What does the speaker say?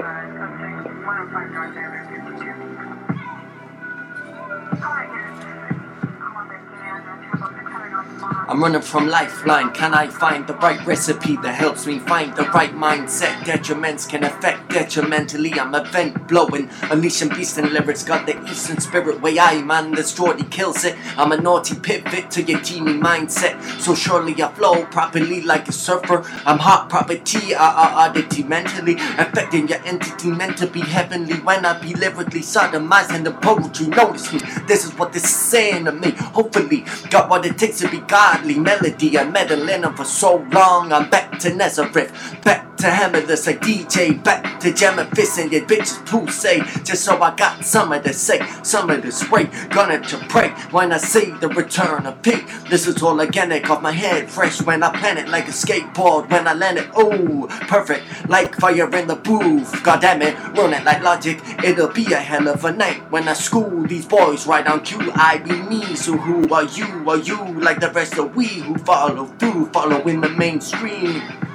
Five, subject 105 North Avenue 52. I'm running from lifeline. Can I find the right recipe that helps me find the right mindset? Detriments can affect detrimentally. I'm a vent blowing, unleashing beast and lyrics. Got the eastern spirit way I man. This Geordie kills it. I'm a naughty pivot to your teeny mindset. So surely I flow properly like a surfer. I'm hot property, uh, uh, oddity mentally affecting your entity meant to be heavenly. When I be lyrically sodomized and the poetry notice me. This is what this is saying to me. Hopefully, got what it takes to be godly melody. I meddling them for so long. I'm back to Nazareth, back to hammerless like DJ, back to jamming fists and your bitches say Just so I got something to say, of to spray. Gonna to pray when I see the return of P. This is all organic off my head, fresh when I plan it like a skateboard. When I land it, oh, perfect, like fire in the booth. God damn it, run it like logic. It'll be a hell of a night when I school these boys right on cue. I be me, so who are you? Are you like the rest of we who follow through, following the mainstream?